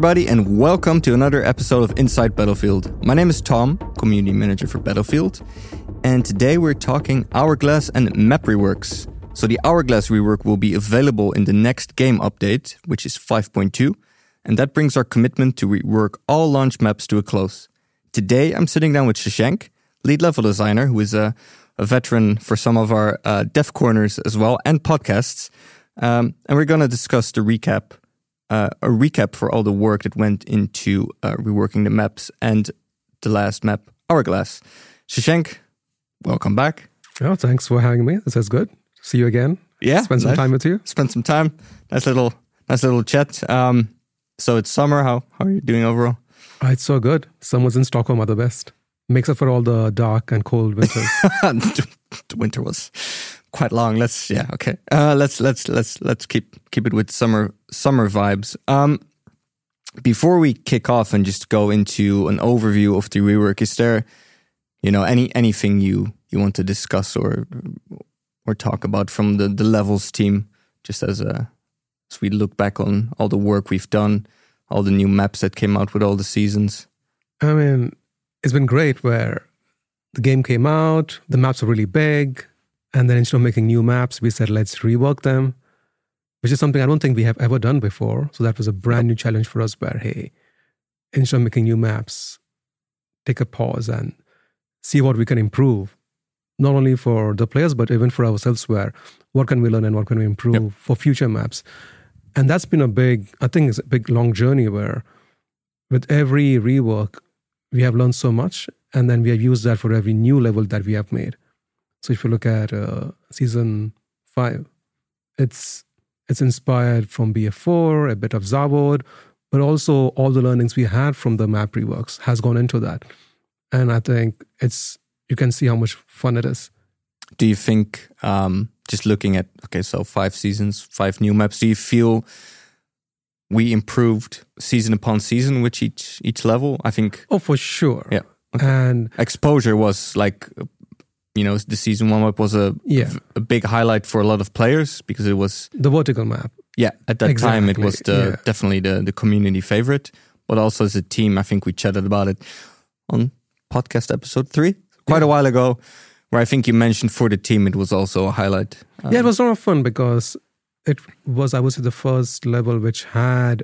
Everybody, and welcome to another episode of Inside Battlefield. My name is Tom, community manager for Battlefield, and today we're talking Hourglass and map reworks. So, the Hourglass rework will be available in the next game update, which is 5.2, and that brings our commitment to rework all launch maps to a close. Today, I'm sitting down with Shashank, lead level designer, who is a, a veteran for some of our uh, dev corners as well and podcasts. Um, and we're going to discuss the recap uh, a recap for all the work that went into uh, reworking the maps and the last map, Hourglass. Shashank, welcome back. Oh, thanks for having me. This is good. See you again. Yeah, spend some nice. time with you. Spend some time. Nice little, nice little chat. Um, so it's summer. How how are you doing overall? Oh, it's so good. Summers in Stockholm are the best. Makes up for all the dark and cold winters. the winter was quite long. Let's yeah okay. Uh, let's let's let's let's keep keep it with summer summer vibes. Um, before we kick off and just go into an overview of the rework, is there you know any anything you you want to discuss or or talk about from the the levels team just as a as we look back on all the work we've done, all the new maps that came out with all the seasons. I mean, it's been great where the game came out, the maps were really big, and then instead of making new maps, we said, let's rework them, which is something I don't think we have ever done before. So that was a brand new challenge for us where, hey, instead of making new maps, take a pause and see what we can improve, not only for the players, but even for ourselves, where what can we learn and what can we improve yep. for future maps. And that's been a big, I think it's a big, long journey where with every rework, we have learned so much. And then we have used that for every new level that we have made. So if you look at uh, season five, it's it's inspired from BF4, a bit of Zavod, but also all the learnings we had from the map reworks has gone into that. And I think it's you can see how much fun it is. Do you think um, just looking at okay, so five seasons, five new maps, do you feel we improved season upon season with each each level? I think. Oh, for sure. Yeah. Okay. And exposure was like you know the season one map was a yeah. a big highlight for a lot of players because it was the vertical map. Yeah, at that exactly. time it was the yeah. definitely the the community favorite, but also as a team, I think we chatted about it on podcast episode three quite yeah. a while ago, where I think you mentioned for the team it was also a highlight. Um, yeah, it was a lot of fun because it was I would say the first level which had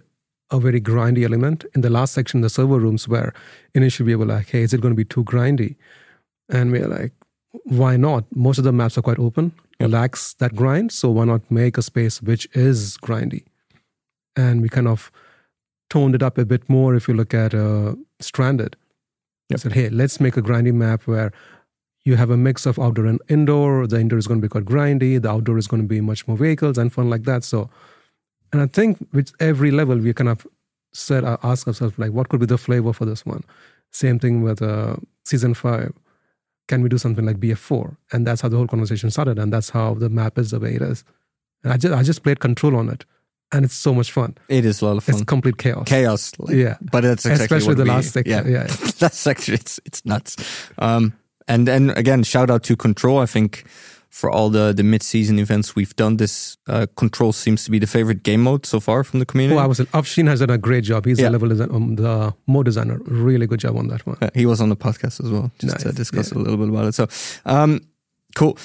a very grindy element in the last section, the server rooms, where initially we were like, "Hey, is it going to be too grindy?" And we are like, why not? Most of the maps are quite open, yep. lacks that grind. So why not make a space which is grindy? And we kind of toned it up a bit more if you look at uh, Stranded. Yep. said, hey, let's make a grindy map where you have a mix of outdoor and indoor. The indoor is going to be quite grindy. The outdoor is going to be much more vehicles and fun like that. So, and I think with every level, we kind of said, uh, ask ourselves, like, what could be the flavor for this one? Same thing with uh, season five can we do something like BF4? And that's how the whole conversation started. And that's how the map is the way it is. And I just, I just played control on it. And it's so much fun. It is a lot of fun. It's complete chaos. Chaos. Like, yeah. But that's exactly Especially the we, last sector. Yeah. yeah. last sector, it's, it's nuts. Um, and then again, shout out to Control. I think for all the, the mid season events we've done, this uh, Control seems to be the favorite game mode so far from the community. Oh, I was Afshin has done a great job. He's Yeah. the level design, um, the mode designer. Really good job on that one. Uh, he was on the podcast as well, just to discuss yeah. a little bit about it. So, um, cool.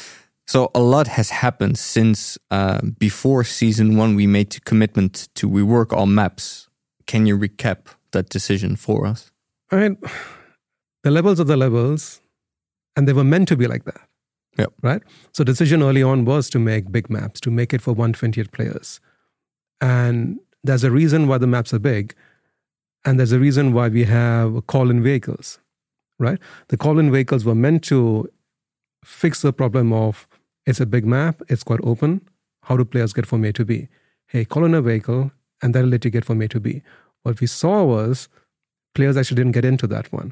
So a lot has happened since uh, before season one. We made the commitment to rework all maps. Can you recap that decision for us? I mean, the levels are the levels, and they were meant to be like that. Yep. Right? So decision early on was to make big maps, to make it for 128 players. And there's a reason why the maps are big, and there's a reason why we have call-in vehicles, right? The call-in vehicles were meant to fix the problem of it's a big map, it's quite open. How do players get from A to B? Hey, call in a vehicle, and that'll let you get from A to B. What we saw was players actually didn't get into that one.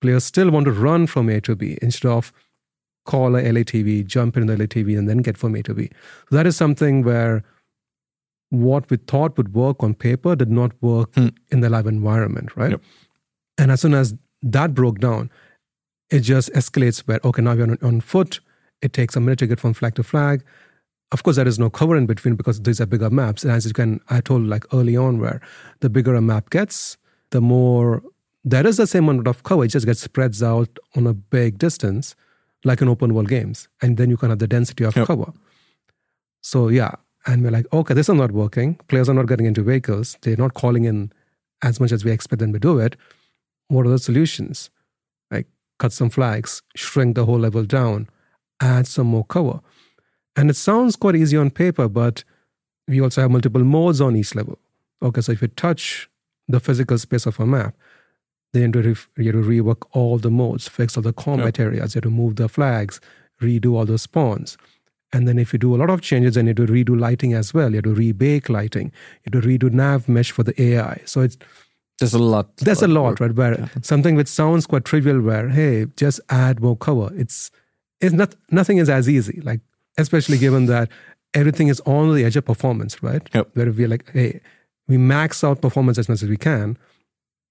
Players still want to run from A to B instead of call a LATV, jump in the LATV, and then get from A to B. So that is something where what we thought would work on paper did not work Hmm. in the live environment, right? Yep. And as soon as that broke down, it just escalates where, okay, now we're on, on foot. It takes a minute to get from flag to flag. of course, there is no cover in between because these are bigger maps. And as you can, I told like early on, where the bigger a map gets, the more there is the same amount of cover. It just gets spreads out on a big distance, like in open world games, and then you can have the density of yep. cover. So yeah, and we're like, okay, this is not working. Players are not getting into vehicles. They're not calling in as much as we expect them to do it. What are the solutions? Like cut some flags, shrink the whole level down, add some more cover. And it sounds quite easy on paper, but we also have multiple modes on each level. Okay, so if you touch the physical space of a map, then you have to, re- you have rework all the modes, fix all the combat yep. areas, you have to move the flags, redo all the spawns. And then if you do a lot of changes, then you have to redo lighting as well. You have to rebake lighting. You have to redo nav mesh for the AI. So it's there's a lot. There's a lot, right? Where yeah. something which sounds quite trivial, where hey, just add more cover. It's it's not nothing is as easy. Like especially given that everything is on the edge of performance, right? Yep. Where we're like, hey, we max out performance as much as we can,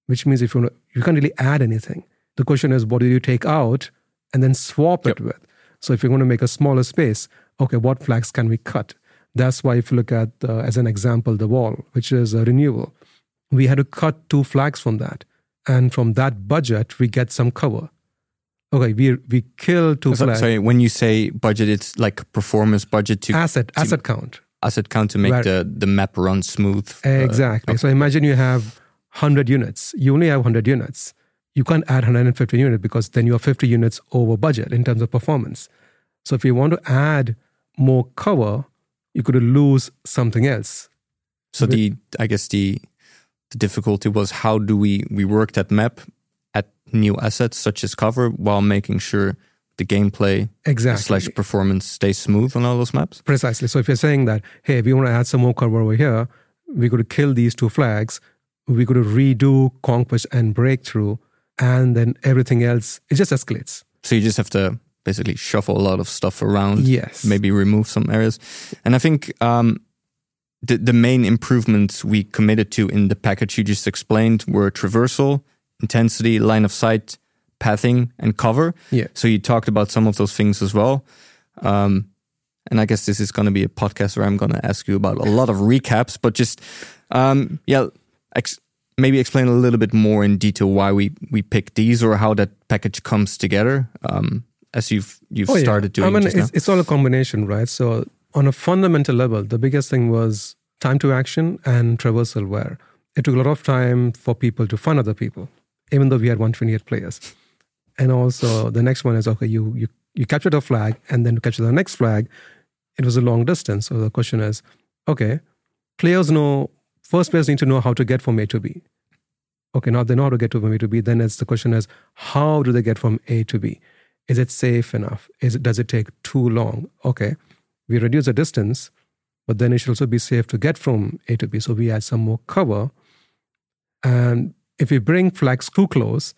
which means if you you can't really add anything. The question is, what do you take out and then swap yep. it with? So if you're going to make a smaller space, okay, what flags can we cut? That's why if you look at, uh, as an example, the wall, which is a renewal, we had to cut two flags from that. And from that budget, we get some cover. Okay, we we kill two so, flags. Sorry, when you say budget, it's like performance budget to asset to, asset count. Asset count to make Where, the, the map run smooth. Uh, exactly. Uh, okay. So imagine you have 100 units. You only have 100 units. You can't add 150 units because then you're 50 units over budget in terms of performance. So if you want to add more cover, you could lose something else. So the I guess the the difficulty was how do we we work that map at new assets such as cover while making sure the gameplay exactly. slash performance stays smooth on all those maps. Precisely. So if you're saying that, hey, if we want to add some more cover over here, we could kill these two flags, we could redo conquest and breakthrough, and then everything else it just escalates. So you just have to basically shuffle a lot of stuff around. Yes. Maybe remove some areas. And I think um, the, the main improvements we committed to in the package you just explained were traversal, intensity, line of sight, pathing, and cover. Yeah. So you talked about some of those things as well. Um, and I guess this is going to be a podcast where I'm going to ask you about a lot of recaps, but just, um, yeah, ex- maybe explain a little bit more in detail why we, we picked these or how that package comes together. Um, as you've you've oh, started yeah. doing. I mean, it's, it's all a combination, right? So on a fundamental level, the biggest thing was time to action and traversal, where it took a lot of time for people to find other people, even though we had 128 players. And also the next one is okay, you you you captured a flag and then to capture the next flag, it was a long distance. So the question is, okay, players know first players need to know how to get from A to B. Okay, now they know how to get from A to B. Then it's the question is, how do they get from A to B? Is it safe enough? Is it, does it take too long? Okay, we reduce the distance, but then it should also be safe to get from A to B. So we add some more cover. And if we bring flags too close,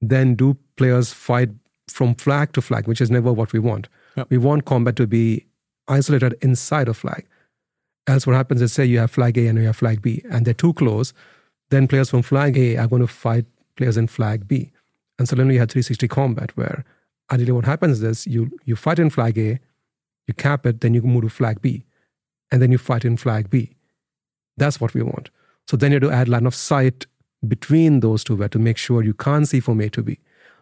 then do players fight from flag to flag, which is never what we want. Yep. We want combat to be isolated inside a flag. Else, what happens is say you have flag A and you have flag B, and they're too close, then players from flag A are going to fight players in flag B. And suddenly you have 360 combat where ideally what happens is you you fight in flag A, you cap it, then you move to flag B, and then you fight in flag B. That's what we want. So then you have to add line of sight between those two where to make sure you can't see from A to B.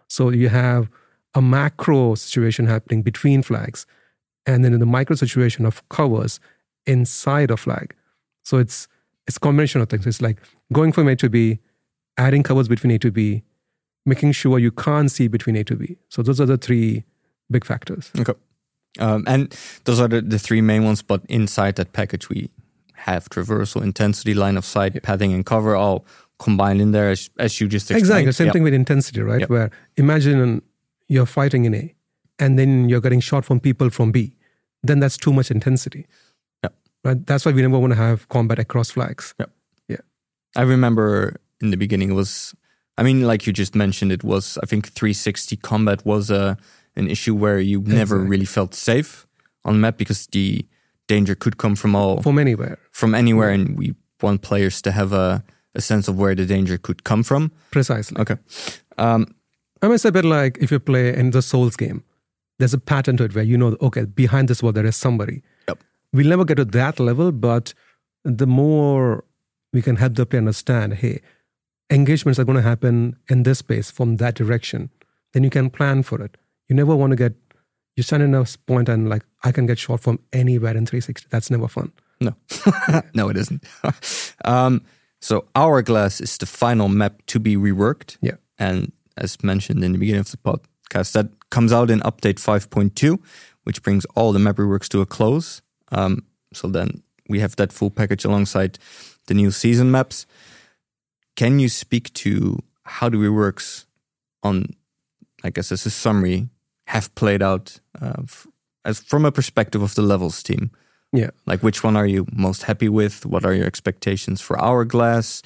So you have a macro situation happening between flags, and then in the micro situation of covers inside a flag. So it's it's a combination of things. It's like going from A to B, adding covers between A to B, making sure you can't see between A to B. So those are the three big factors. Okay. Um, and those are the, the three main ones, but inside that package, we have traversal, intensity, line of sight, yeah. pathing, and cover all combined in there, as, as you just explained. Exactly. Same yep. thing with intensity, right? Yep. Where imagine you're fighting in A and then you're getting shot from people from B. Then that's too much intensity. Right? That's why we never want to have combat across flags. Yep. Yeah. I remember in the beginning it was I mean, like you just mentioned, it was I think 360 combat was a an issue where you exactly. never really felt safe on the map because the danger could come from all from anywhere, from anywhere, and we want players to have a a sense of where the danger could come from. Precisely. Okay. Um, I mean, it's a bit like if you play in the Souls game, there's a pattern to it where you know, okay, behind this wall there is somebody. We'll never get to that level, but the more we can help the player understand, hey, engagements are going to happen in this space from that direction, then you can plan for it. You never want to get you stand in a point and like I can get shot from anywhere in 360. That's never fun. No, no, it isn't. um, so Hourglass is the final map to be reworked. Yeah, and as mentioned in the beginning of the podcast, that comes out in update 5.2, which brings all the map reworks to a close. Um, so then we have that full package alongside the new season maps. Can you speak to how do we works on, I guess, as a summary, have played out uh, as from a perspective of the levels team? Yeah. Like, which one are you most happy with? What are your expectations for Hourglass?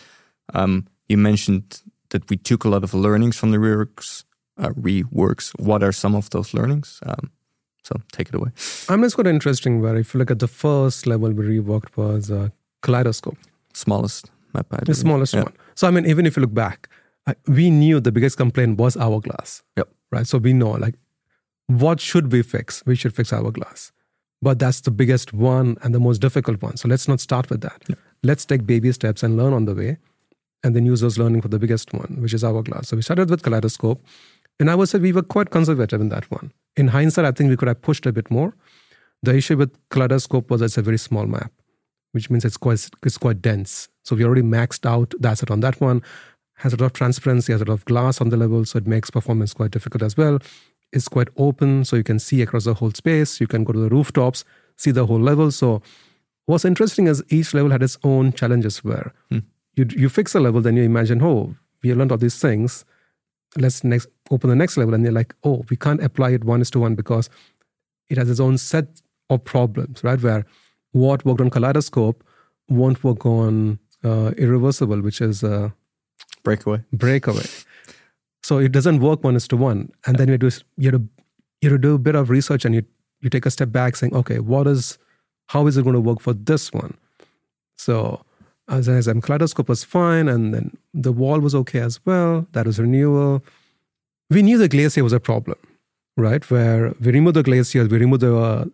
Um, you mentioned that we took a lot of learnings from the reworks. Uh, reworks. What are some of those learnings? Um, so take it away. I mean, it's quite interesting where if you look at the first level we reworked was uh, Kaleidoscope. Smallest map. I the smallest yeah. one. So, I mean, even if you look back, I, we knew the biggest complaint was Hourglass. Yep. Right. So we know like what should we fix? We should fix Hourglass. But that's the biggest one and the most difficult one. So let's not start with that. Yep. Let's take baby steps and learn on the way and then use those learning for the biggest one, which is Hourglass. So we started with Kaleidoscope. And I would say we were quite conservative in that one. In hindsight, I think we could have pushed a bit more. The issue with Kaleidoscope was it's a very small map, which means it's quite it's quite dense. So we already maxed out the asset on that one. Has a lot of transparency, has a lot of glass on the level, so it makes performance quite difficult as well. It's quite open, so you can see across the whole space. You can go to the rooftops, see the whole level. So what's interesting is each level had its own challenges where hmm. you you fix a level, then you imagine, oh, we learned all these things let's next open the next level and they're like oh we can't apply it one is to one because it has its own set of problems right? Where what worked on kaleidoscope won't work on uh, irreversible which is uh, breakaway. breakaway. So it doesn't work one is to one. And then you do you have to, you have to do a bit of research and you you take a step back saying okay what is how is it going to work for this one? So as an example, Kaleidoscope was fine, and then the wall was okay as well. That was renewal. We knew the glacier was a problem, right? Where we removed the glacier, we removed the uh,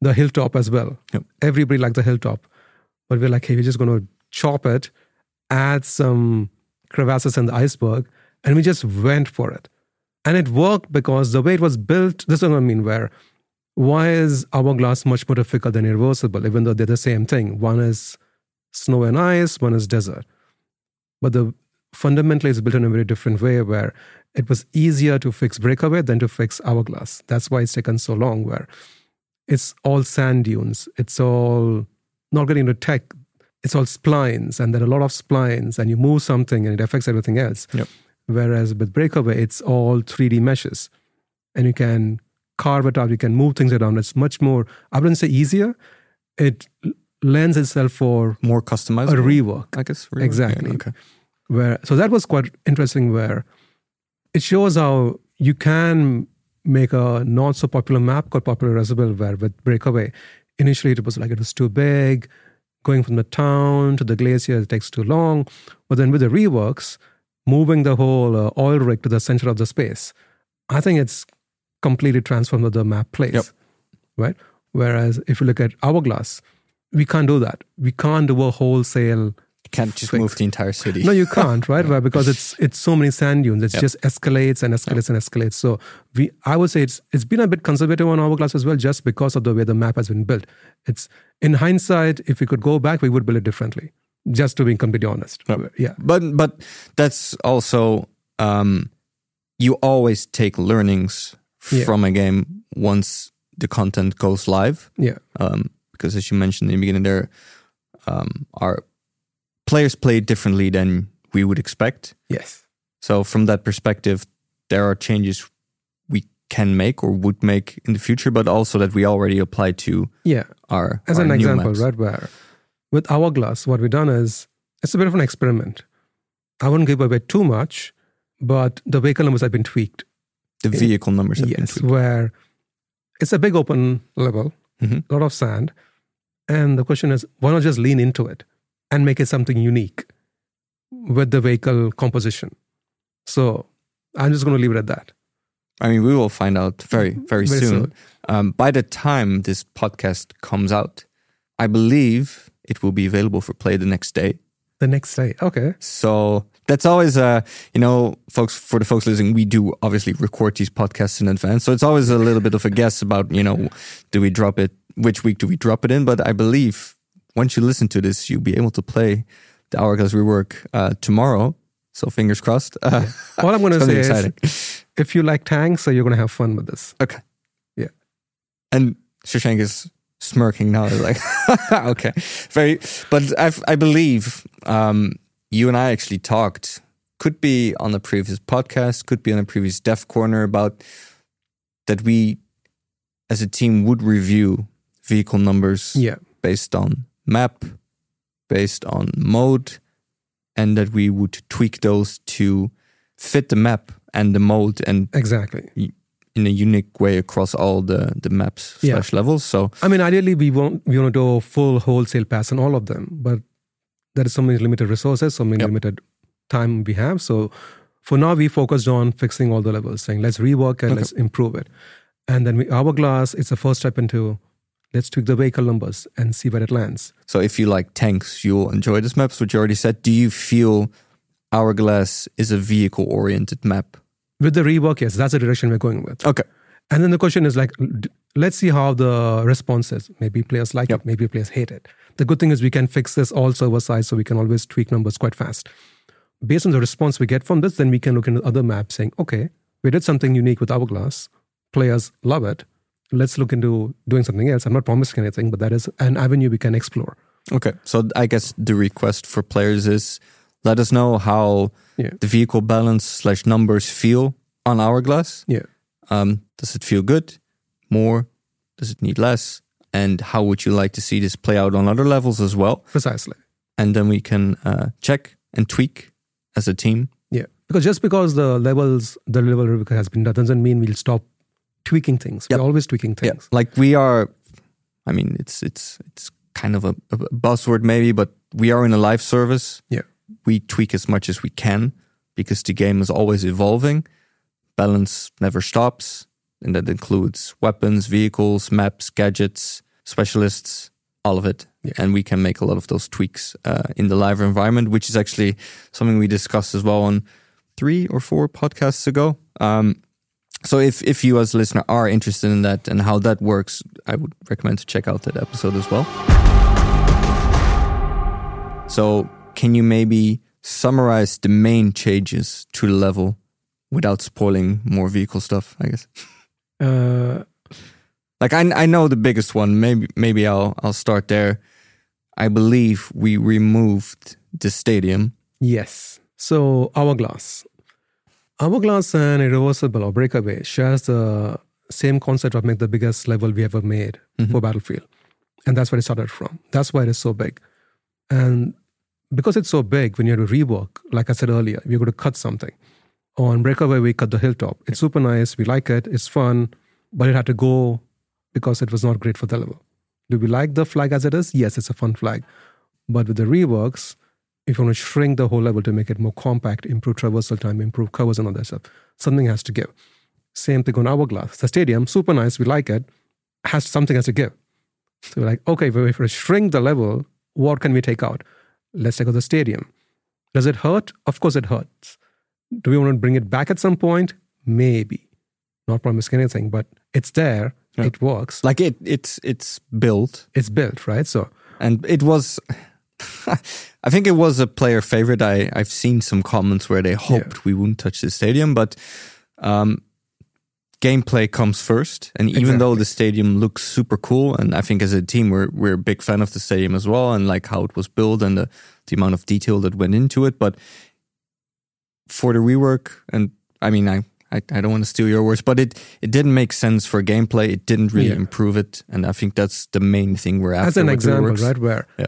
the hilltop as well. Yep. Everybody liked the hilltop, but we're like, hey, we're just going to chop it, add some crevasses in the iceberg, and we just went for it, and it worked because the way it was built. This is what I mean. Where why is hourglass much more difficult than irreversible, even though they're the same thing? One is snow and ice, one is desert. But the fundamentally it's built in a very different way where it was easier to fix breakaway than to fix hourglass. That's why it's taken so long, where it's all sand dunes. It's all not getting into tech, it's all splines, and there are a lot of splines, and you move something and it affects everything else. Yep. Whereas with breakaway, it's all 3D meshes. And you can carve it out, you can move things around. It's much more, I wouldn't say easier. It lends itself for more customized a rework. I guess rework. exactly. Yeah, okay. Where so that was quite interesting. Where it shows how you can make a not so popular map called popular Reservoir where with Breakaway. Initially, it was like it was too big. Going from the town to the glacier it takes too long. But then with the reworks, moving the whole uh, oil rig to the center of the space, I think it's completely transformed the map place. Yep. Right. Whereas if you look at Hourglass, we can't do that. We can't do a wholesale. You can't just fix. move the entire city. No, you can't, right? yeah. Because it's it's so many sand dunes. It yep. just escalates and escalates yep. and escalates. So we, I would say it's it's been a bit conservative on Hourglass as well, just because of the way the map has been built. It's in hindsight, if we could go back, we would build it differently. Just to be completely honest. Yep. Yeah. But but that's also um, you always take learnings yeah. from a game once the content goes live. Yeah. Um, because as you mentioned in the beginning, there um, are players play differently than we would expect. Yes. So from that perspective, there are changes we can make or would make in the future, but also that we already apply to yeah our as our an example, maps. right? Where with Hourglass, what we've done is it's a bit of an experiment. I wouldn't give away too much, but the vehicle numbers have been tweaked. The vehicle numbers have yes, been tweaked. where it's a big open level, mm-hmm. a lot of sand, and the question is, why not just lean into it and make it something unique with the vehicle composition? So I'm just going to leave it at that. I mean, we will find out very, very, Very soon. soon. Um, by the time this podcast comes out, I believe it will be available for play the next day. The next day. Okay. So that's always uh you know folks for the folks listening we do obviously record these podcasts in advance so it's always a little bit of a guess about you know do we drop it which week do we drop it in? But i believe once you listen to this you'll be able to play the hourglass rework uh tomorrow. So fingers crossed. Uh, All I'm going to say be is if you like tanks, so you're going to have fun with this. okay. Yeah. and Shashank is smirking now like okay. Very but i i believe um you and i actually talked could be on a previous podcast could be on a previous dev corner about that we as a team would review vehicle numbers Yeah. based on map based on mode and that we would tweak those to fit the map and the mode and Exactly. in a unique way across all the the maps Yeah. slash levels so I mean, ideally, we want we want to do a full wholesale pass on all of them, but there is so many limited resources, so many Yep. limited time we have. So for now, we focused on fixing all the levels, saying let's rework and Okay. let's improve it. And then we, hourglass, it's the first step into let's tweak the vehicle numbers and see where it lands. So if you like tanks, you'll enjoy this map. which you already said. Do you feel Hourglass is a vehicle oriented map? With the rework, yes, that's the direction we're going with. Okay. And then the question is like, let's see how the response is. Maybe players like Yep. it, maybe players hate it. The good thing is we can fix this all server side, so we can always tweak numbers quite fast. Based on the response we get from this, then we can look into other maps saying, okay, we did something unique with Hourglass. Players love it. Let's look into doing something else. I'm not promising anything, but that is an avenue we can explore. Okay. So I guess the request for players is let us know how Yeah. the vehicle balance slash numbers feel on Hourglass. Yeah. Um, does it feel good? More? Does it need less? And how would you like to see this play out on other levels as well? Precisely. And then we can uh, check and tweak as a team. Yeah. Because just because the levels, the level has been done doesn't mean we'll stop tweaking things. Yep. We're always tweaking Yeah, things. like we are. I mean, it's it's it's kind of a, a buzzword maybe, but we are in a live service. Yeah. we tweak as much as we can because the game is always evolving. Balance never stops, and that includes weapons, vehicles, maps, gadgets, specialists, all of it. Yeah. And we can make a lot of those tweaks uh, in the live environment, which is actually something we discussed as well on three or four podcasts ago. Um, so if if you as a listener are interested in that and how that works, I would recommend to check out that episode as well. So can you maybe summarize the main changes to the level without spoiling more vehicle stuff, I guess? Uh, Like I I know the biggest one. Maybe maybe I'll I'll start there. I believe we removed the stadium. Yes. So Hourglass. Hourglass and Irreversible or Breakaway shares the same concept of make the biggest level we ever made mm-hmm. for Battlefield. And that's where it started from. That's why it is so big. And because it's so big, when you have to rework, like I said earlier, we're going to cut something. On Breakaway, we cut the hilltop. It's super nice. We like it. It's fun. But it had to go because it was not great for the level. Do we like the flag as it is? Yes, it's a fun flag. But with the reworks, if you want to shrink the whole level to make it more compact, improve traversal time, improve covers and all that stuff, something has to give. Same thing on Hourglass. The stadium, super nice, we like it, has something has to give. So we're like, okay, if we shrink the level, what can we take out? Let's take out the stadium. Does it hurt? Of course it hurts. Do we want to bring it back at some point? Maybe. Not promising anything, but it's there. Yeah. It works. Like it it's it's built It's built, right? So and it was I think it was a player favorite. I I've seen some comments where they hoped we wouldn't touch the stadium, but um, gameplay comes first. And even though the stadium looks super cool, and I think as a team we're we're a big fan of the stadium as well, and like how it was built and the the amount of detail that went into it. But for the rework, and I mean I. I, I don't want to steal your words, but it, it didn't make sense for gameplay. It didn't really Yeah. improve it, and I think that's the main thing we're after. as an example, right, where Yeah.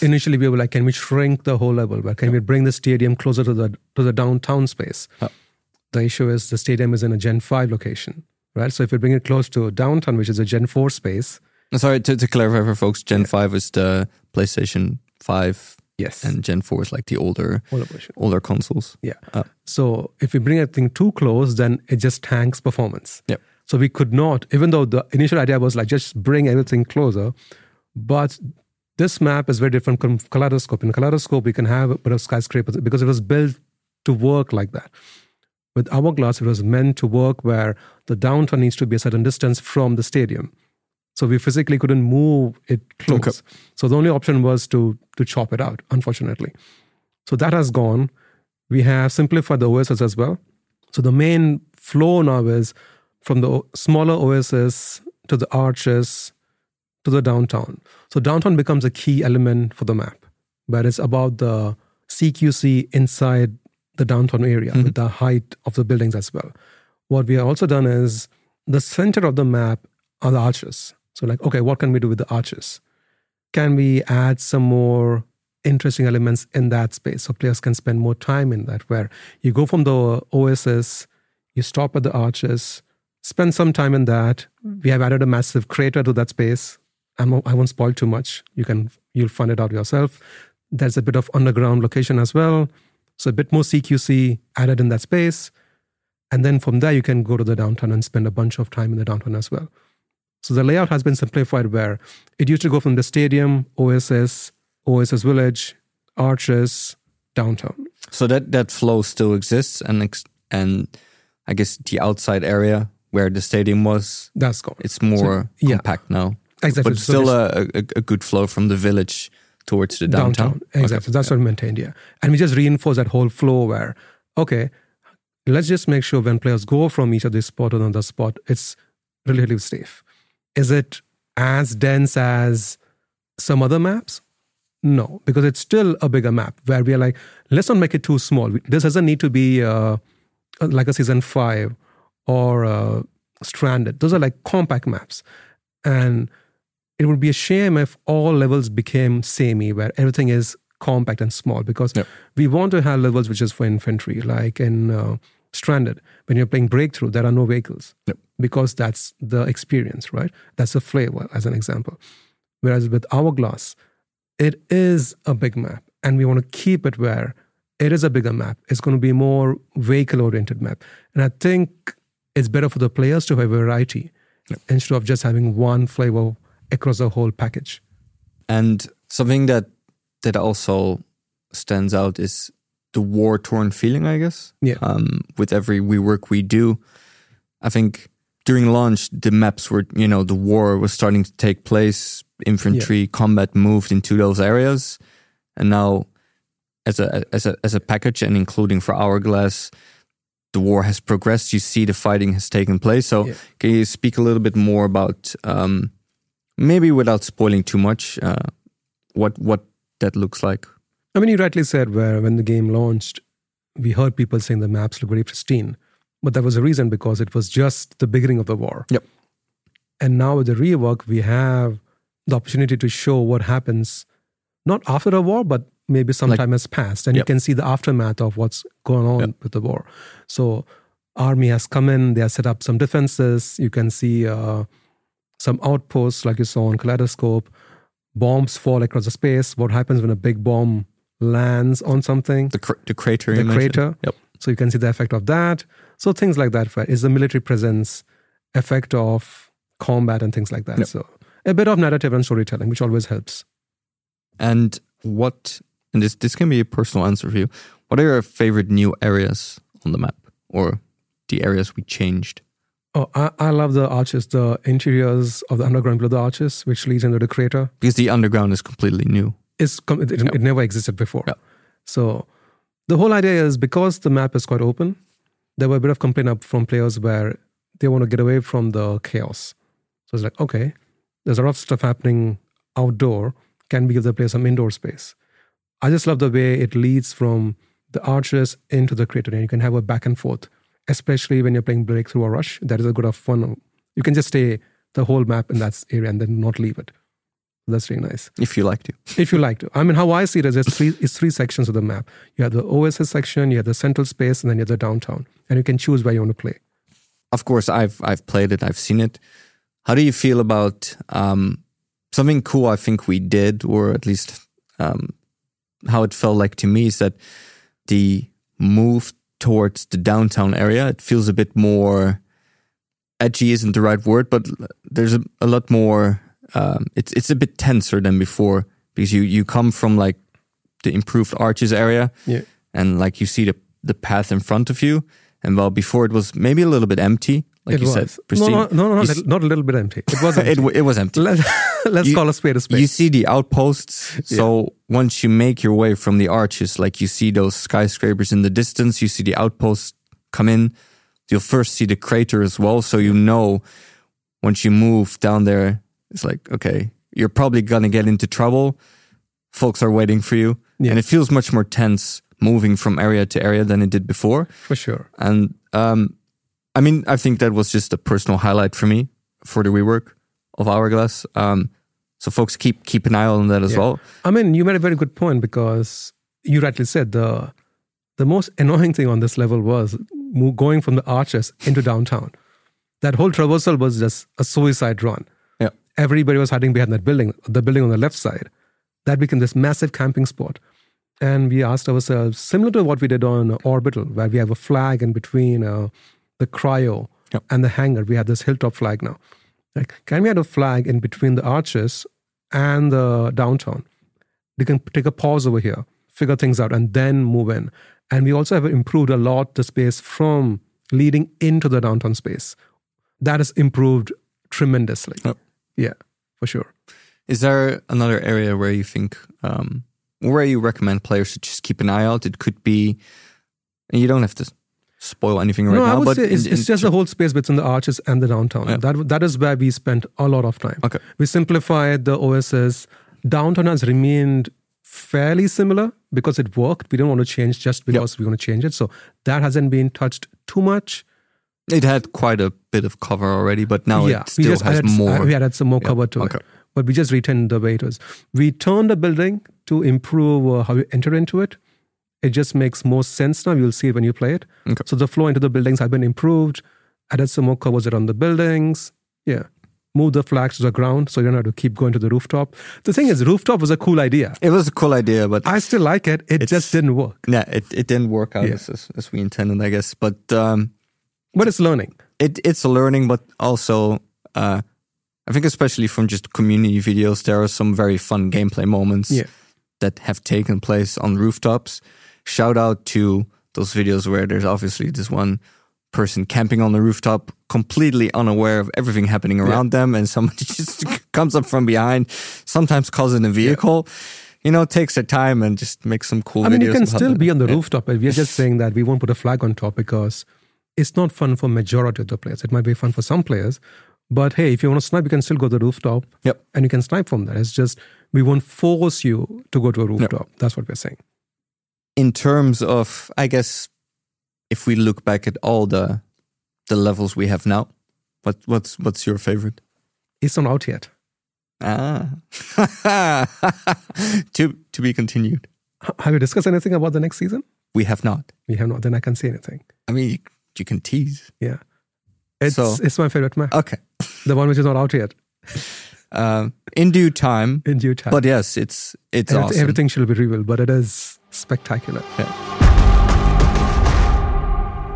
initially we were like, can we shrink the whole level? Where can we bring the stadium closer to the to the downtown space? Yeah. The issue is the stadium is in a Gen five location, right? So if we bring it close to downtown, which is a Gen four space, Sorry to, to clarify for folks. Gen five is the PlayStation five, yes, and Gen four is like the older of older consoles. Yeah. Uh. so if we bring everything too close, then it just tanks performance. Yep. So we could not, even though the initial idea was like just bring everything closer, but This map is very different from Kaleidoscope. In Kaleidoscope, we can have a bit of skyscrapers because it was built to work like that. With Hourglass, it was meant to work where the downtown needs to be a certain distance from the stadium. So we physically couldn't move it close. Okay. So the only option was to to chop it out, unfortunately. So that has gone. We have simplified the OSS as well. So the main flow now is from the smaller OSS to the arches to the downtown. So downtown becomes a key element for the map, but it's about the CQC inside the downtown area mm-hmm. with the height of the buildings as well. What we have also done is the center of the map are the arches. So, like, okay, what can we do with the arches? Can we add some more interesting elements in that space so players can spend more time in that? Where you go from the OSS, you stop at the arches, spend some time in that. We have added a massive crater to that space. I'm, I won't spoil too much. You can you'll find it out yourself. There's a bit of underground location as well. So a bit more CQC added in that space. And then from there, you can go to the downtown and spend a bunch of time in the downtown as well. So the layout has been simplified where it used to go from the stadium, OSS, OSS Village, Arches, downtown. So that that flow still exists, and and I guess the outside area where the stadium was, that's gone. It's more so, compact now. Exactly, but still so a, a, a good flow from the village towards the downtown. downtown. Exactly. Okay. That's yeah. what we maintained, yeah. And we just reinforce that whole flow where, okay, let's just make sure when players go from each of these spot to another spot, it's relatively safe. Is it as dense as some other maps? No, because it's still a bigger map where we are like, let's not make it too small. This doesn't need to be uh, like a season five or uh, stranded. Those are like compact maps. And it would be a shame if all levels became samey, where everything is compact and small, because yep. we want to have levels which is for infantry, like in uh, Stranded. When you're playing Breakthrough, there are no vehicles, yep. Because that's the experience, right? That's the flavor, as an example. Whereas with Hourglass, it is a big map, and we want to keep it where it is a bigger map. It's going to be more vehicle oriented map, and I think it's better for the players to have a variety yep. instead of just having one flavor across the whole package. And something that that also stands out is the war torn feeling, I guess. Yeah. Um, with every rework we do, I think during launch the maps were you know the war was starting to take place. Infantry yeah. combat moved into those areas, and now as a as a as a package and including for Hourglass, the war has progressed. You see the fighting has taken place. So yeah. can you speak a little bit more about um, maybe without spoiling too much, uh, what what that looks like. I mean, you rightly said where when the game launched, we heard people saying the maps look very pristine, but that was a reason because it was just the beginning of the war. Yep. And now with the rework, we have the opportunity to show what happens not after the war, but maybe some like, time has passed, and yep. you can see the aftermath of what's going on yep. with the war. So, army has come in; they have set up some defenses. You can see. Uh, some outposts like you saw on Kaleidoscope. Bombs fall across the space. What happens when a big bomb lands on something? The, cr- the crater. The crater. Yep. So you can see the effect of that. So things like that is the military presence, effect of combat and things like that. Yep. So a bit of narrative and storytelling, which always helps. And what? And this this can be a personal answer for you. What are your favorite new areas on the map, or the areas we changed? Oh, I, I, love the arches, the interiors of the underground below the arches, which leads into the crater. Because the underground is completely new. It's it, it, it never existed before. So the whole idea is because the map is quite open, there were a bit of complaint up from players where they want to get away from the chaos. So it's like, okay, there's a lot of stuff happening outdoor. Can we give the player some indoor space? I just love the way it leads from the arches into the crater, and you can have a back and forth especially when you're playing breakthrough or rush that is a good of fun you can just stay the whole map in that area and then not leave it that's really nice. If you like to if you like to i mean how i see it is there's three it's three sections of the map. You have the oss section you have the central space and then you have the downtown. And you can choose where you want to play. Of course i've i've played it i've seen it. How do you feel about um, something cool i think we did or at least um, how it felt like to me is that the move towards the downtown area. It feels a bit more edgy, isn't the right word, but there's a, a lot more. Um, it's it's a bit tenser than before because you you come from like the improved arches area, Yeah. and like you see the the path in front of you, and well, before it was maybe a little bit empty, like it you was. said, no, pristine. no, no, no, You not, a little bit empty. It was empty. it w- it was empty. Let, let's You- call a spade a spade. You see the outposts. So once you make your way from the arches, like you see those skyscrapers in the distance, you see the outposts come in. You'll first see the crater as well. So you know once you move down there, it's like, okay, you're probably going to get into trouble. Folks are waiting for you. Yeah. And it feels much more tense moving from area to area than it did before. for sure. And um, I mean, I think that was just a personal highlight for me for the rework of Hourglass. Um, so folks keep keep an eye on that as Yeah. well. I mean, you made a very good point because you rightly said the the most annoying thing on this level was going from the arches into downtown. That whole traversal was just a suicide run. Everybody was hiding behind that building, the building on the left side. That became this massive camping spot. And we asked ourselves, similar to what we did on Orbital, where we have a flag in between uh, the cryo Yep. and the hangar. We have this hilltop flag now. Like, can we add a flag in between the arches and the downtown? We can take a pause over here, figure things out, and then move in. And we also have improved a lot the space from leading into the downtown space. That has improved tremendously. Yep. Yeah, for sure. Is there another area where you think um, where you recommend players to just keep an eye out? It could be, and you don't have to spoil anything right no, now. I would but say it's, in- it's in just the whole space between the arches and the downtown. Yeah. That that is where we spent a lot of time. Okay. We simplified the OSS. Downtown has remained fairly similar because it worked. We don't want to change just because we want to change it. So that hasn't been touched too much. It had quite a bit of cover already, but now yeah, it still has added, more. uh, we added some more Yeah, cover to okay. it, but we just retained the way it was. We turned the building to improve uh, how you enter into it. It just makes more sense now. You'll see it when you play it. Okay. So the flow into the buildings have been improved. Added some more covers around the buildings. Yeah. Move the flags to the ground so you don't have to keep going to the rooftop. The thing is, rooftop was a cool idea. it was a cool idea, but I still like it. It just didn't work. yeah, it, it didn't work out Yeah. as, as as we intended, I guess. But um, But it's learning. it it's a learning, but also uh, I think especially from just community videos, there are some very fun gameplay moments Yeah. that have taken place on rooftops. Shout out to those videos where there's obviously this one person camping on the rooftop, completely unaware of everything happening around them, and somebody just comes up from behind, sometimes causing a vehicle. You know, takes their time and just makes some cool. I mean, you can still be on the rooftop, but we're just saying that we won't put a flag on top because it's not fun for majority of the players. It might be fun for some players, but hey, if you want to snipe, you can still go to the rooftop Yep. and you can snipe from there. It's just we won't force you to go to a rooftop. That's what we're saying. in terms of i guess if we look back at all the the levels we have now what what's what's your favorite It's not out yet. ah to to be continued Have you discussed anything about the next season? we have not We have not. Then I can say anything. i mean you, can tease. Yeah, it's So- it's my favorite map, okay. The one which is not out yet. Um in due time. In due time. but yes it's it's Everyth- awesome. everything should be revealed, but it is spectacular.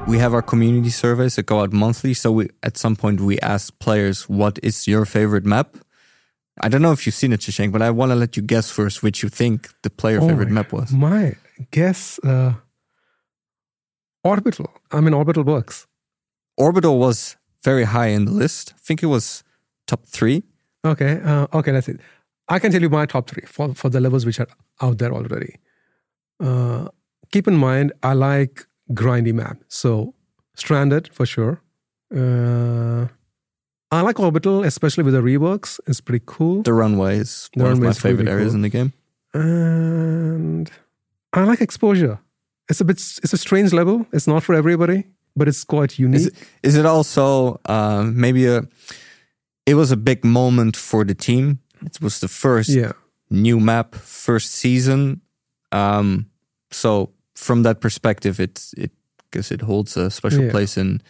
we have our community surveys that go out monthly so we at some point we ask players what is your favorite map? I don't know if you've seen it, Shashank, but I want to let you guess first which you think the player Oh favorite my map was. My guess, uh, orbital. I mean, orbital works. Orbital was very high in the list. I think it was top three. Okay, uh, okay, that's it. I can tell you my top three for, for the levels which are out there already. Uh, keep in mind, I like grindy map. So, Stranded for sure. Uh, I like Orbital, especially with the reworks. It's pretty cool. The runway is The one of my favorite areas cool. in the game. And I like Exposure. It's a bit, it's a strange level. It's not for everybody, but it's quite unique. Is it, is it also um, maybe a? It was a big moment for the team. It was the first yeah. new map, first season. Um, so from that perspective, it's it because it holds a special Yeah. place in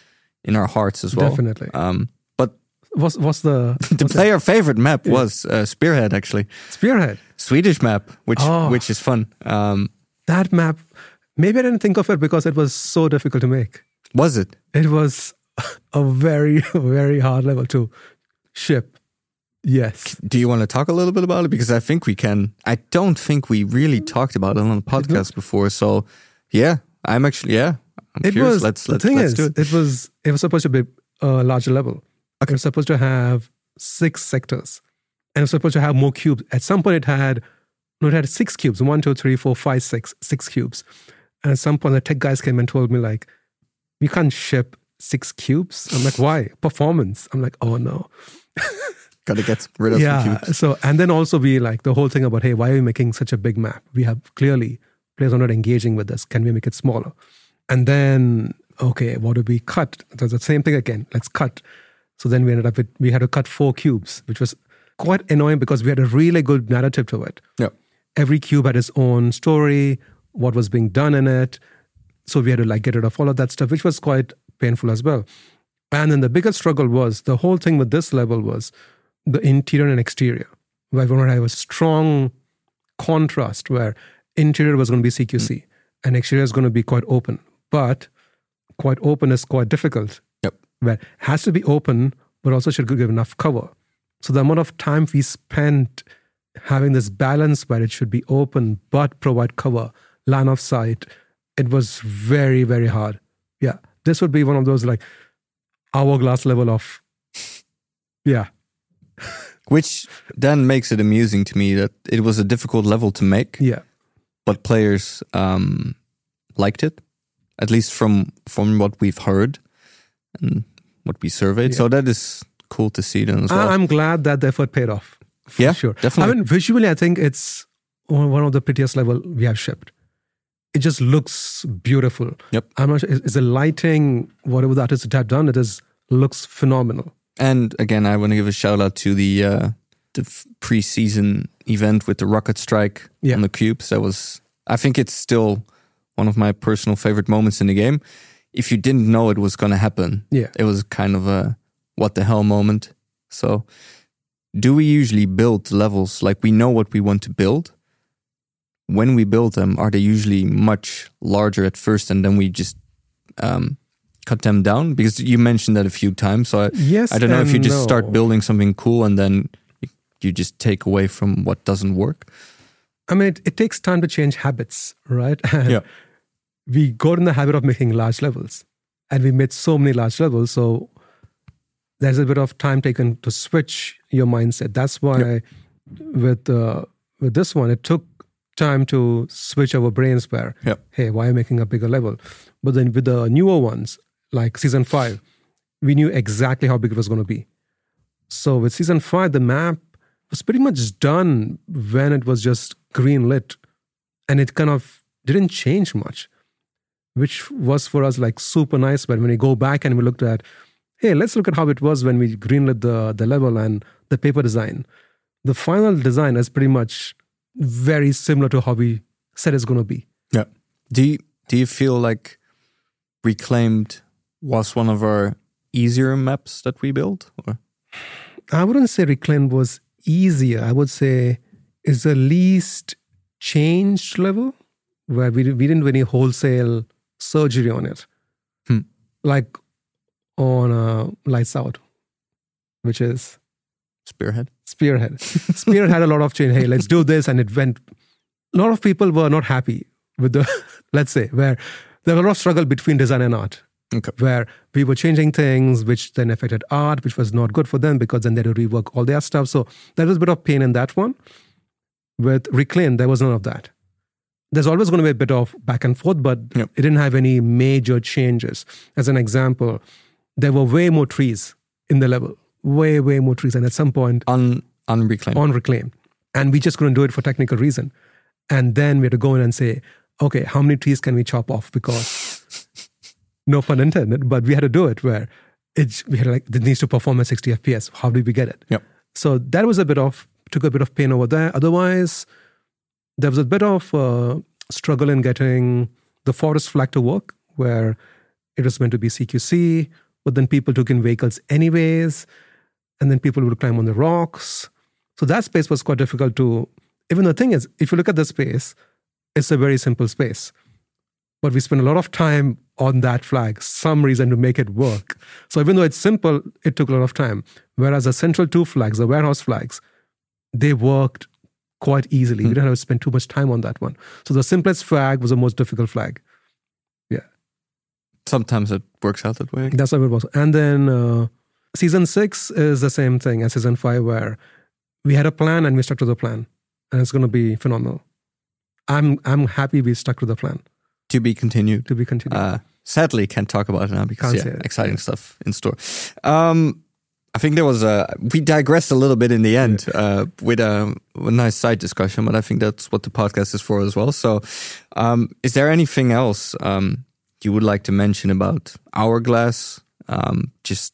in our hearts as well. Definitely. Um, but What's, what's the, the player favorite map was uh, Spearhead, actually Spearhead? Swedish map, which Oh. which is fun. Um, That map, maybe I didn't think of it because it was so difficult to make. was it? It was a very, very hard level to ship. Yes. Do you want to talk a little bit about it? Because I think we can. I don't think we really talked about it on the podcast before. So, yeah, I'm actually yeah. I'm it curious. was let's let's, thing let's is do it. it was it was supposed to be a larger level. It was supposed to have six sectors, and it was supposed to have more cubes. At some point, it had no, it had six cubes. One, two, three, four, five, six, six cubes. And at some point, the tech guys came and told me like, we can't ship six cubes. I'm like, why? Performance. I'm like, oh no. Got to get rid of the yeah. cubes. So and then also be like the whole thing about hey, why are we making such a big map? We have clearly players are not engaging with this. Can we make it smaller? And then okay, what do we cut? There's the same thing again. Let's cut. So then we ended up with we had to cut four cubes, which was quite annoying because we had a really good narrative to it. Yeah. Every cube had its own story, what was being done in it. So we had to like get rid of all of that stuff, which was quite painful as well. And then the biggest struggle was the whole thing with this level was the interior and exterior. Where we wanted to have a strong contrast where interior was going to be CQC mm. and exterior is going to be quite open. But quite open is quite difficult. Yep. Where it has to be open, but also should give enough cover. So the amount of time we spent having this balance where it should be open but provide cover, line of sight, it was very, very hard. Yeah. This would be one of those like hourglass level of yeah. Which then makes it amusing to me that it was a difficult level to make, Yeah. but players um, liked it, at least from from what we've heard and what we surveyed. Yeah. So that is cool to see then as well. I'm glad that the effort paid off. Yeah, sure. definitely. I mean, visually, I think it's one one of the prettiest level we have shipped. It just looks beautiful. Yep. I'm not sure. Is, is the lighting, whatever the artists have done, it is looks phenomenal. And again, I want to give a shout out to the uh, the preseason event with the rocket strike Yeah. on the cubes. That was, I think, it's still one of my personal favorite moments in the game. If you didn't know it was going to happen, Yeah. it was kind of a what the hell moment. So, do we usually build levels like we know what we want to build? When we build them, are they usually much larger at first, and then we just um, cut them down? Because you mentioned that a few times, so I, Yes. I don't know if you just no. start building something cool and then you- just take away from what doesn't work. I mean, it, it takes time to change habits, right? Yeah. we got in the habit of making large levels, and we made so many large levels. So there's a bit of time taken to switch your mindset. That's why with uh, with this one, it took time to switch our brains. Where Yeah. hey, why are making a bigger level? But then with the newer ones, like season five, we knew exactly how big it was going to be. So with season five, the map was pretty much done when it was just green lit, and it kind of didn't change much, which was for us like super nice. But when we go back and we looked at, hey, let's look at how it was when we greenlit the the level and the paper design. The final design is pretty much very similar to how we said it's going to be. Yeah. Do you do you feel like Reclaimed was one of our easier maps that we built? Or? I wouldn't say Reclaimed was easier. I would say it's the least changed level where we, we didn't do any wholesale surgery on it. Hmm. Like on uh, Lights Out, which is Spearhead. Spearhead. Spearhead had a lot of change. Hey, let's do this. And it went. A lot of people were not happy with the, let's say, where there was a lot of struggle between design and art Okay. where we were changing things, which then affected art, which was not good for them because then they had to rework all their stuff. So there was a bit of pain in that one. With Reclaim, there was none of that. There's always going to be a bit of back and forth, but Yep. it didn't have any major changes. As an example, there were way more trees in the level, way, way more trees. And at some point, Un unreclaimed. on reclaim and we just couldn't do it for technical reason. And then we had to go in and say okay how many trees can we chop off? Because no pun intended but we had to do it where it's we had like it needs to perform at 60 fps how did we get it? Yep. so that was a bit of took a bit of pain over there. Otherwise there was a bit of uh, struggle in getting the forest flag to work where it was meant to be cqc but then people took in vehicles anyways and then people would climb on the rocks. So that space was quite difficult to. Even the thing is, if you look at the space, it's a very simple space. but we spent a lot of time on that flag, some reason to make it work. So even though it's simple, it took a lot of time. Whereas the central two flags, the warehouse flags, they worked quite easily. Hmm. We didn't have to spend too much time on that one. So the simplest flag was the most difficult flag. Yeah. Sometimes it works out that way. That's how it was. And then uh, season six is the same thing as season five, where we had a plan and we stuck to the plan, and it's going to be phenomenal. I'm I'm happy we stuck to the plan To be continued. to be continued. Uh, sadly, can't talk about it now because Can't yeah, exciting yeah. stuff in store. Um, I think there was a we digressed a little bit in the end uh, with a, a nice side discussion, but I think that's what the podcast is for as well. So, um, is there anything else um, you would like to mention about Hourglass, um, just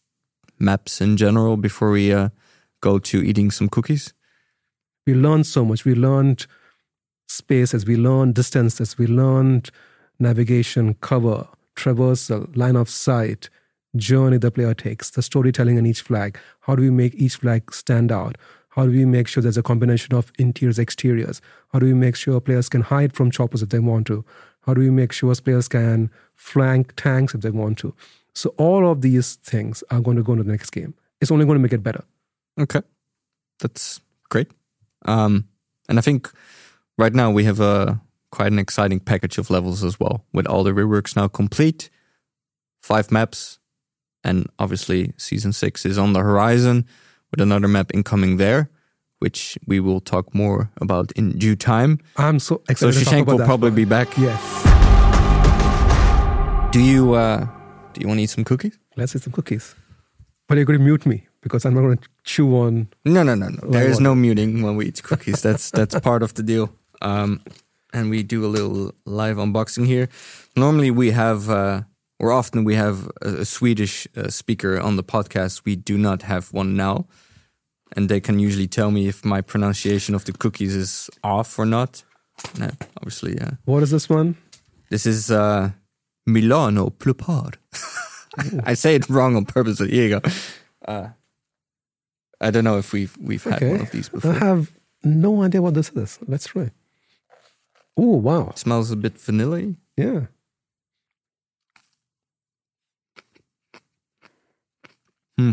maps in general, before we uh, go to eating some cookies? we learned so much. We learned spaces, we learned distances, we learned navigation, cover, traversal, line of sight, journey the player takes, the storytelling in each flag. How do we make each flag stand out? How do we make sure there's a combination of interiors, exteriors? How do we make sure players can hide from choppers if they want to? How do we make sure players can flank tanks if they want to? So all of these things are going to go into the next game. It's only going to make it better. Okay, that's great. Um, and I think right now we have a quite an exciting package of levels as well, with all the reworks now complete, five maps, and obviously season six is on the horizon with another map incoming there, which we will talk more about in due time. I'm so So excited talk Shashank will probably be back. Yes. Do you uh, do you want to eat some cookies? Let's eat some cookies. But you're going to mute me because I'm not going to chew on. No, no, no, no. There Like no muting when we eat cookies. That's that's part of the deal. Um, and we do a little live unboxing here. Normally, we have, uh, or often we have a, a Swedish uh, speaker on the podcast. We do not have one now, and they can usually tell me if my pronunciation of the cookies is off or not. No, obviously, yeah. What is this one? This is uh, Milano Plupar. I say it wrong on purpose. Here you go. Uh, I don't know if we've we've had Okay. one of these before. I have no idea what this is. Let's try. Oh, wow. It smells a bit vanilla. Yeah. Hmm.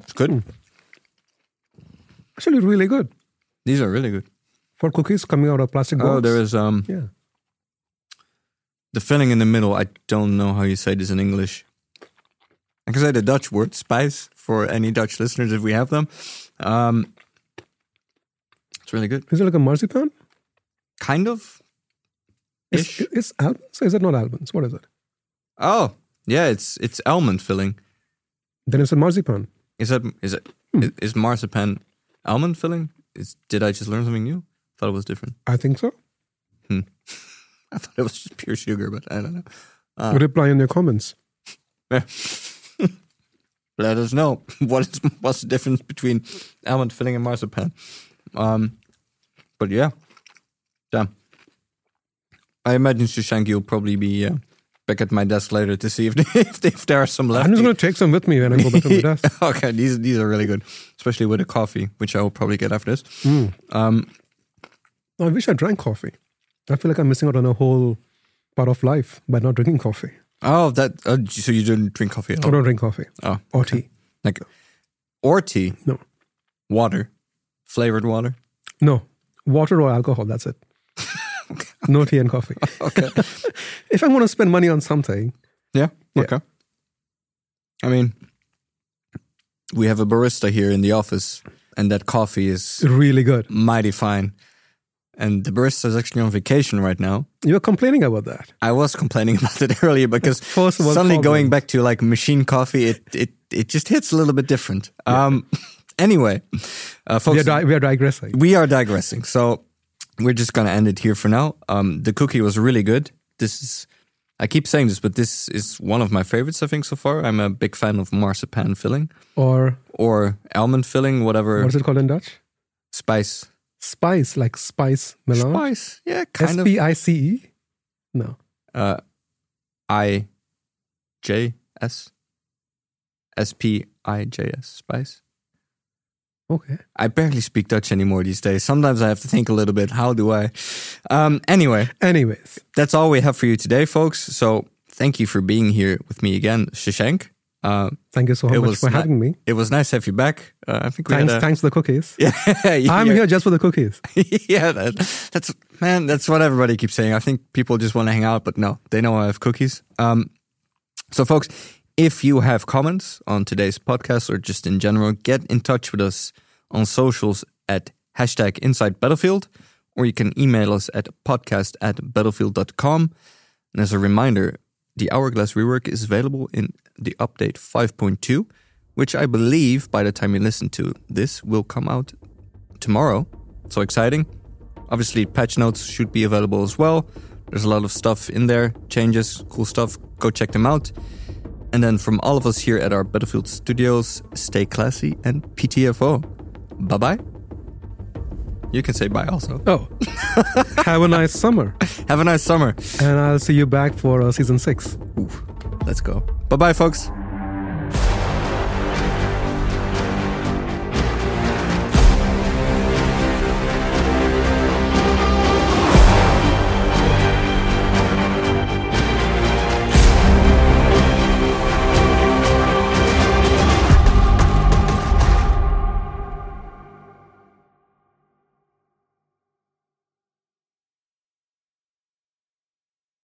It's good. Hmm. Actually, really good. These are really good. For cookies coming out of plastic box. Oh, there is um Yeah. the filling in the middle. I don't know how you say this in English. I can say the Dutch word spijs for any Dutch listeners if we have them. Um, it's really good. Is it like a marzipan? Kind of. Ish. it's almonds. Is it not almonds? What is it? Oh, yeah. It's it's almond filling. Then it's a marzipan. Is that is it Hmm. is, is marzipan almond filling? Is did I just learn something new? Thought it was different. I think so. I thought it was just pure sugar, but I don't know. Ah. Reply in your comments. Let us know what is what's the difference between almond filling and marzipan. Um, but yeah, damn. I imagine Shashank, you'll probably be uh, back at my desk later to see if if, if there are some left. I'm just going to take some with me when I go back to my desk. okay, these these are really good, especially with the coffee, which I will probably get after this. Mm. Um, I wish I drank coffee. I feel like I'm missing out on a whole part of life by not drinking coffee. oh, that uh, so you don't drink coffee at I don't drink coffee Oh, or tea. like or tea? No. water, flavored water. No, water or alcohol. That's it. no tea and coffee. Okay. If I want to spend money on something, Yeah. Yeah. Okay. I mean, we have a barista here in the office, and that coffee is really good. mighty fine. And the barista is actually on vacation right now. You're complaining about that. I was complaining about it earlier because suddenly going back to like machine coffee, it it it just hits a little bit different. Um. Anyway, uh, folks, We are, di- we are digressing. we are digressing. So we're just gonna end it here for now. Um, the cookie was really good. This is, I keep saying this, but this is one of my favorites. I think so far. I'm a big fan of marzipan filling Or or almond filling, whatever what is it called in Dutch? spijs. Spice, like spice melange. Spice, yeah, kind S of. P I C E? No. Uh, I J S S P I J S spijs. Okay. I barely speak Dutch anymore these days. Sometimes I have to think a little bit. How do I? Um, anyway, Anyways, that's all we have for you today, folks. So thank you for being here with me again, Shashank. Uh, thank you so much for ni- having me. it was nice to have you back. Uh, I think we Thanks, a, thanks for the cookies. Yeah, I'm here just for the cookies. yeah, that, that's man. That's what everybody keeps saying. I think people just want to hang out, but no, they know I have cookies. Um, so, folks, if you have comments on today's podcast or just in general, get in touch with us on socials at hashtag Inside Battlefield, or you can email us at podcast at battlefield.com. And as a reminder, the Hourglass rework is available in the update 5.2, which I believe by the time you listen to this will come out tomorrow. So exciting. Obviously, patch notes should be available as well. There's a lot of stuff in there, changes, cool stuff. Go check them out. And then from all of us here at our Battlefield studios, stay classy and PTFO. Bye bye. You can say bye also. Oh, have a nice summer. Have a nice summer. And I'll see you back for uh, season six. Let's go. Bye bye, folks.